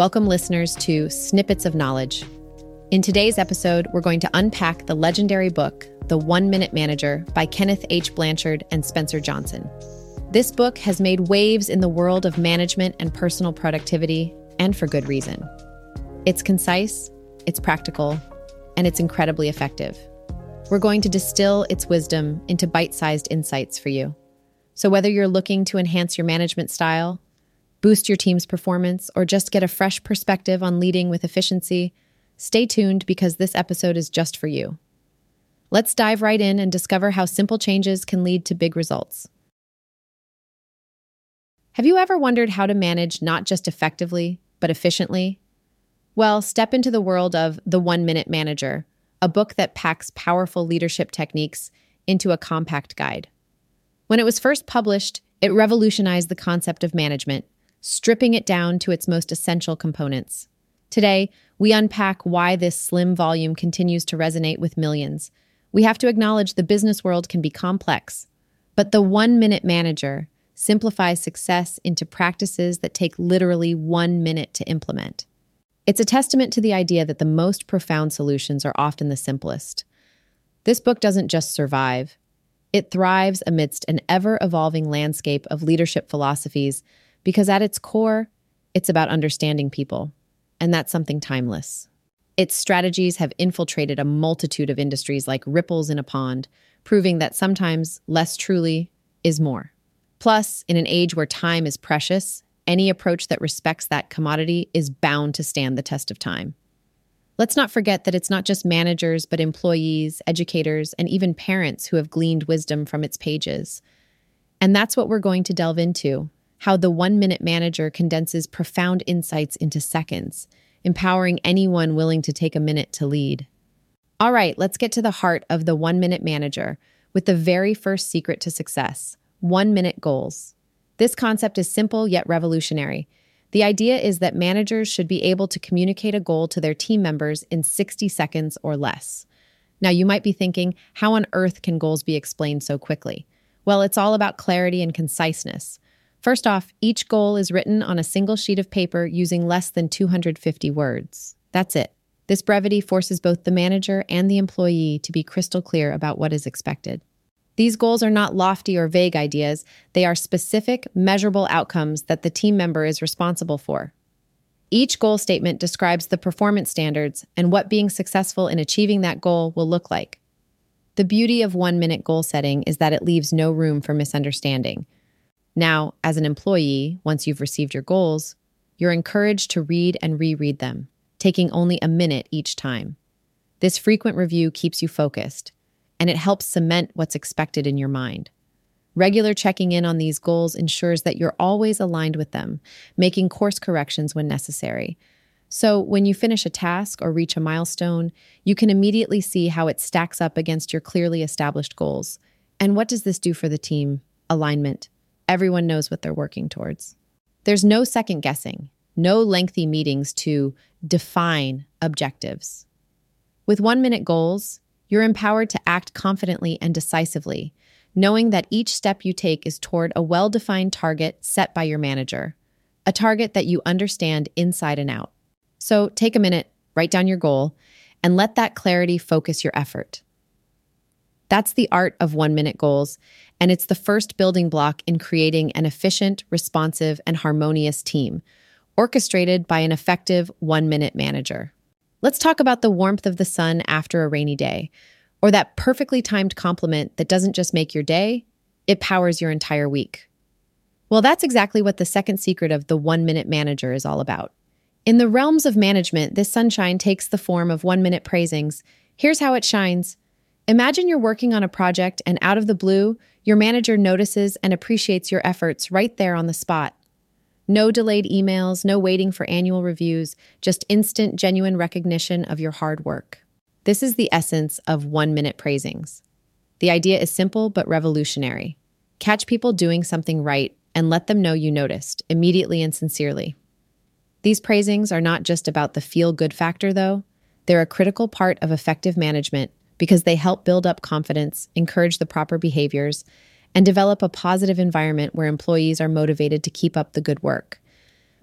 Welcome, listeners, to Snippets of Knowledge. In today's episode, we're going to unpack the legendary book, The One Minute Manager by Kenneth H. Blanchard and Spencer Johnson. This book has made waves in the world of management and personal productivity, and for good reason. It's concise, it's practical, and it's incredibly effective. We're going to distill its wisdom into bite sized insights for you. So, whether you're looking to enhance your management style, boost your team's performance, or just get a fresh perspective on leading with efficiency, stay tuned because this episode is just for you. Let's dive right in and discover how simple changes can lead to big results. Have you ever wondered how to manage not just effectively, but efficiently? Well, step into the world of The One Minute Manager, a book that packs powerful leadership techniques into a compact guide. When it was first published, it revolutionized the concept of management stripping it down to its most essential components. Today, we unpack why this slim volume continues to resonate with millions. We have to acknowledge the business world can be complex, but the one minute manager simplifies success into practices that take literally one minute to implement. It's a testament to the idea that the most profound solutions are often the simplest. This book doesn't just survive, it thrives amidst an ever evolving landscape of leadership philosophies because at its core, it's about understanding people, and that's something timeless. Its strategies have infiltrated a multitude of industries like ripples in a pond, proving that sometimes less truly is more. Plus, in an age where time is precious, any approach that respects that commodity is bound to stand the test of time. Let's not forget that it's not just managers, but employees, educators, and even parents who have gleaned wisdom from its pages. And that's what we're going to delve into how the one minute manager condenses profound insights into seconds, empowering anyone willing to take a minute to lead. All right, let's get to the heart of the one minute manager with the very first secret to success one minute goals. This concept is simple yet revolutionary. The idea is that managers should be able to communicate a goal to their team members in 60 seconds or less. Now, you might be thinking, how on earth can goals be explained so quickly? Well, it's all about clarity and conciseness. First off, each goal is written on a single sheet of paper using less than 250 words. That's it. This brevity forces both the manager and the employee to be crystal clear about what is expected. These goals are not lofty or vague ideas, they are specific, measurable outcomes that the team member is responsible for. Each goal statement describes the performance standards and what being successful in achieving that goal will look like. The beauty of one minute goal setting is that it leaves no room for misunderstanding. Now, as an employee, once you've received your goals, you're encouraged to read and reread them, taking only a minute each time. This frequent review keeps you focused, and it helps cement what's expected in your mind. Regular checking in on these goals ensures that you're always aligned with them, making course corrections when necessary. So, when you finish a task or reach a milestone, you can immediately see how it stacks up against your clearly established goals. And what does this do for the team? Alignment. Everyone knows what they're working towards. There's no second guessing, no lengthy meetings to define objectives. With one minute goals, you're empowered to act confidently and decisively, knowing that each step you take is toward a well defined target set by your manager, a target that you understand inside and out. So take a minute, write down your goal, and let that clarity focus your effort. That's the art of one minute goals, and it's the first building block in creating an efficient, responsive, and harmonious team, orchestrated by an effective one minute manager. Let's talk about the warmth of the sun after a rainy day, or that perfectly timed compliment that doesn't just make your day, it powers your entire week. Well, that's exactly what the second secret of the one minute manager is all about. In the realms of management, this sunshine takes the form of one minute praisings. Here's how it shines Imagine you're working on a project and out of the blue, your manager notices and appreciates your efforts right there on the spot. No delayed emails, no waiting for annual reviews, just instant, genuine recognition of your hard work. This is the essence of one minute praisings. The idea is simple but revolutionary. Catch people doing something right and let them know you noticed, immediately and sincerely. These praisings are not just about the feel good factor, though, they're a critical part of effective management because they help build up confidence, encourage the proper behaviors, and develop a positive environment where employees are motivated to keep up the good work.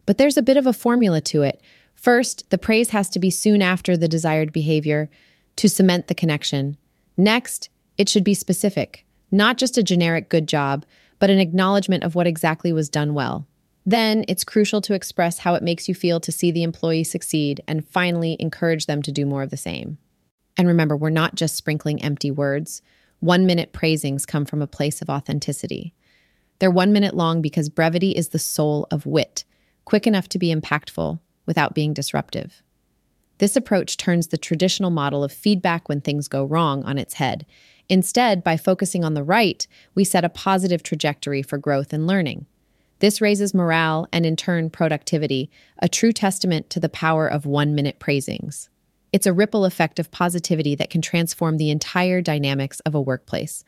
But there's a bit of a formula to it. First, the praise has to be soon after the desired behavior to cement the connection. Next, it should be specific, not just a generic good job, but an acknowledgement of what exactly was done well. Then it's crucial to express how it makes you feel to see the employee succeed and finally encourage them to do more of the same. And remember, we're not just sprinkling empty words. One minute praisings come from a place of authenticity. They're one minute long because brevity is the soul of wit, quick enough to be impactful without being disruptive. This approach turns the traditional model of feedback when things go wrong on its head. Instead, by focusing on the right, we set a positive trajectory for growth and learning. This raises morale and, in turn, productivity, a true testament to the power of one minute praisings. It's a ripple effect of positivity that can transform the entire dynamics of a workplace.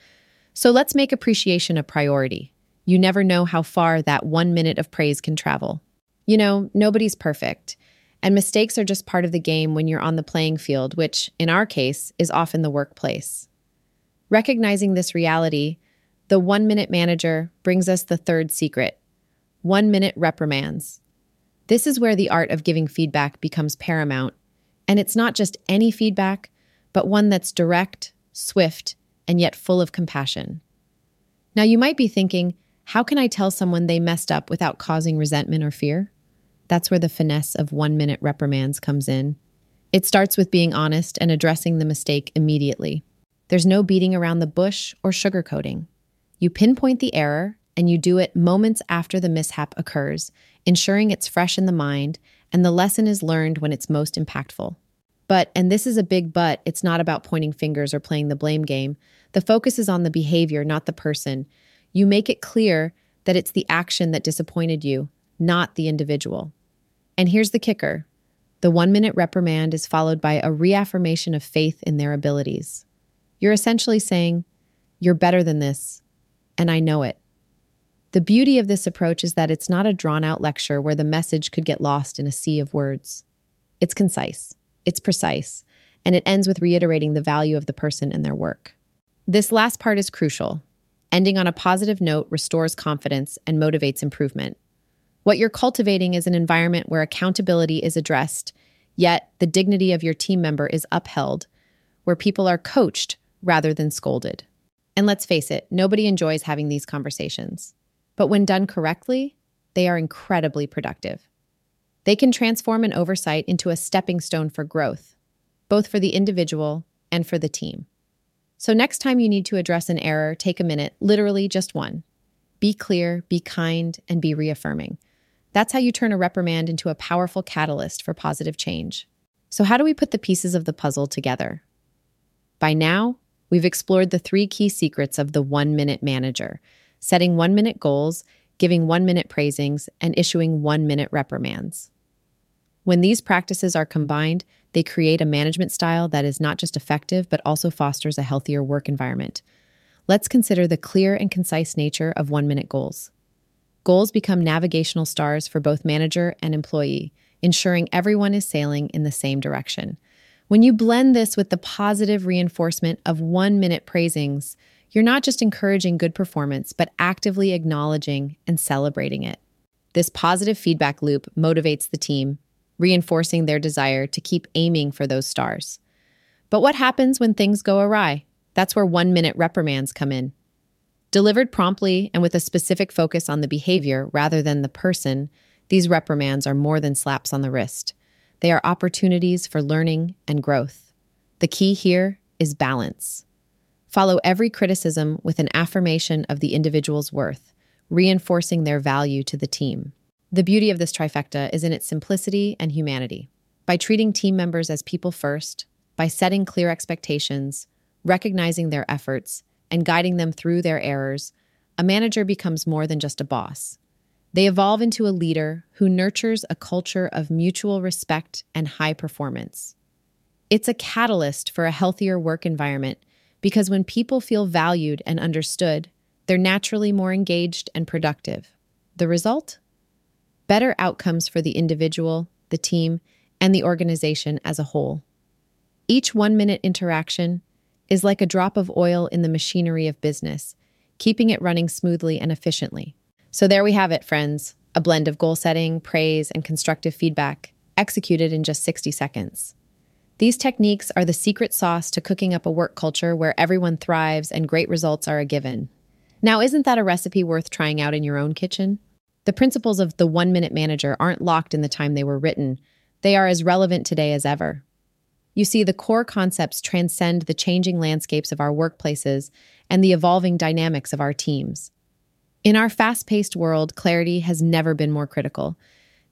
So let's make appreciation a priority. You never know how far that one minute of praise can travel. You know, nobody's perfect, and mistakes are just part of the game when you're on the playing field, which, in our case, is often the workplace. Recognizing this reality, the one minute manager brings us the third secret one minute reprimands. This is where the art of giving feedback becomes paramount. And it's not just any feedback, but one that's direct, swift, and yet full of compassion. Now, you might be thinking, how can I tell someone they messed up without causing resentment or fear? That's where the finesse of one minute reprimands comes in. It starts with being honest and addressing the mistake immediately. There's no beating around the bush or sugarcoating. You pinpoint the error and you do it moments after the mishap occurs, ensuring it's fresh in the mind and the lesson is learned when it's most impactful. But, and this is a big but, it's not about pointing fingers or playing the blame game. The focus is on the behavior, not the person. You make it clear that it's the action that disappointed you, not the individual. And here's the kicker the one minute reprimand is followed by a reaffirmation of faith in their abilities. You're essentially saying, You're better than this, and I know it. The beauty of this approach is that it's not a drawn out lecture where the message could get lost in a sea of words. It's concise, it's precise, and it ends with reiterating the value of the person and their work. This last part is crucial. Ending on a positive note restores confidence and motivates improvement. What you're cultivating is an environment where accountability is addressed, yet the dignity of your team member is upheld, where people are coached rather than scolded. And let's face it, nobody enjoys having these conversations. But when done correctly, they are incredibly productive. They can transform an oversight into a stepping stone for growth, both for the individual and for the team. So, next time you need to address an error, take a minute, literally just one. Be clear, be kind, and be reaffirming. That's how you turn a reprimand into a powerful catalyst for positive change. So, how do we put the pieces of the puzzle together? By now, we've explored the three key secrets of the one minute manager setting one minute goals, giving one minute praisings, and issuing one minute reprimands. When these practices are combined, they create a management style that is not just effective, but also fosters a healthier work environment. Let's consider the clear and concise nature of one minute goals. Goals become navigational stars for both manager and employee, ensuring everyone is sailing in the same direction. When you blend this with the positive reinforcement of one minute praisings, you're not just encouraging good performance, but actively acknowledging and celebrating it. This positive feedback loop motivates the team, reinforcing their desire to keep aiming for those stars. But what happens when things go awry? That's where one minute reprimands come in. Delivered promptly and with a specific focus on the behavior rather than the person, these reprimands are more than slaps on the wrist. They are opportunities for learning and growth. The key here is balance. Follow every criticism with an affirmation of the individual's worth, reinforcing their value to the team. The beauty of this trifecta is in its simplicity and humanity. By treating team members as people first, by setting clear expectations, recognizing their efforts, and guiding them through their errors, a manager becomes more than just a boss. They evolve into a leader who nurtures a culture of mutual respect and high performance. It's a catalyst for a healthier work environment because when people feel valued and understood, they're naturally more engaged and productive. The result? Better outcomes for the individual, the team, and the organization as a whole. Each one minute interaction is like a drop of oil in the machinery of business, keeping it running smoothly and efficiently. So, there we have it, friends a blend of goal setting, praise, and constructive feedback, executed in just 60 seconds. These techniques are the secret sauce to cooking up a work culture where everyone thrives and great results are a given. Now, isn't that a recipe worth trying out in your own kitchen? The principles of the one minute manager aren't locked in the time they were written, they are as relevant today as ever. You see, the core concepts transcend the changing landscapes of our workplaces and the evolving dynamics of our teams. In our fast paced world, clarity has never been more critical.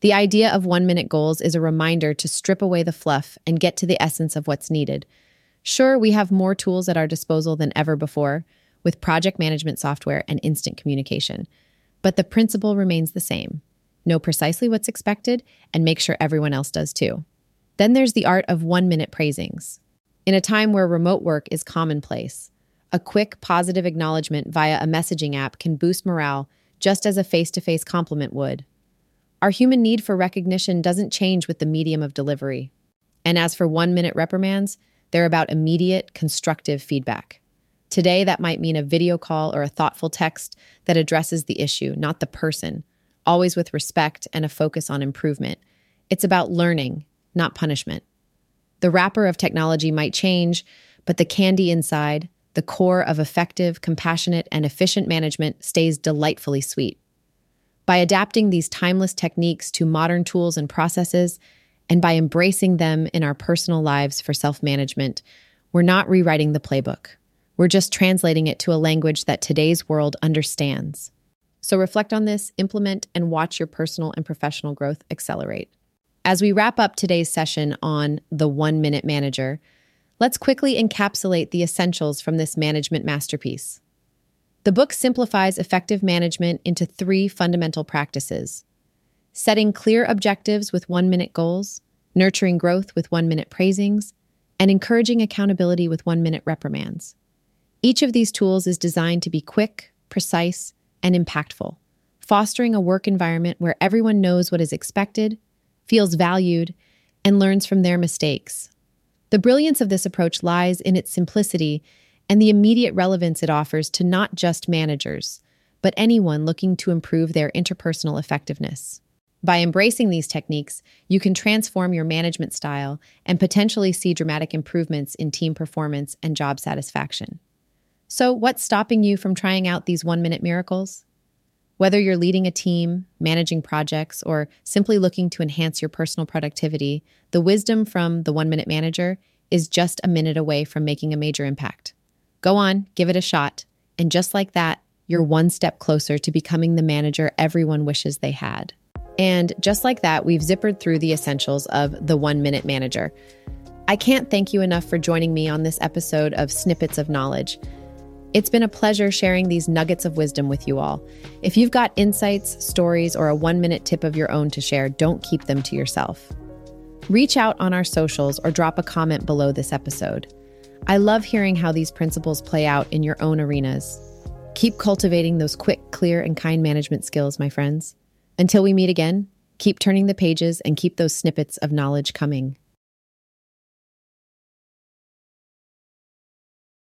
The idea of one minute goals is a reminder to strip away the fluff and get to the essence of what's needed. Sure, we have more tools at our disposal than ever before, with project management software and instant communication, but the principle remains the same know precisely what's expected and make sure everyone else does too. Then there's the art of one minute praisings. In a time where remote work is commonplace, a quick positive acknowledgement via a messaging app can boost morale just as a face to face compliment would. Our human need for recognition doesn't change with the medium of delivery. And as for one minute reprimands, they're about immediate, constructive feedback. Today, that might mean a video call or a thoughtful text that addresses the issue, not the person, always with respect and a focus on improvement. It's about learning, not punishment. The wrapper of technology might change, but the candy inside, the core of effective, compassionate, and efficient management stays delightfully sweet. By adapting these timeless techniques to modern tools and processes, and by embracing them in our personal lives for self management, we're not rewriting the playbook. We're just translating it to a language that today's world understands. So reflect on this, implement, and watch your personal and professional growth accelerate. As we wrap up today's session on the one minute manager, let's quickly encapsulate the essentials from this management masterpiece. The book simplifies effective management into three fundamental practices setting clear objectives with one minute goals, nurturing growth with one minute praisings, and encouraging accountability with one minute reprimands. Each of these tools is designed to be quick, precise, and impactful, fostering a work environment where everyone knows what is expected feels valued, and learns from their mistakes. The brilliance of this approach lies in its simplicity and the immediate relevance it offers to not just managers, but anyone looking to improve their interpersonal effectiveness. By embracing these techniques, you can transform your management style and potentially see dramatic improvements in team performance and job satisfaction. So, what's stopping you from trying out these one minute miracles? Whether you're leading a team, managing projects, or simply looking to enhance your personal productivity, the wisdom from the one minute manager is just a minute away from making a major impact. Go on, give it a shot. And just like that, you're one step closer to becoming the manager everyone wishes they had. And just like that, we've zippered through the essentials of the one minute manager. I can't thank you enough for joining me on this episode of Snippets of Knowledge. It's been a pleasure sharing these nuggets of wisdom with you all. If you've got insights, stories, or a one minute tip of your own to share, don't keep them to yourself. Reach out on our socials or drop a comment below this episode. I love hearing how these principles play out in your own arenas. Keep cultivating those quick, clear, and kind management skills, my friends. Until we meet again, keep turning the pages and keep those snippets of knowledge coming.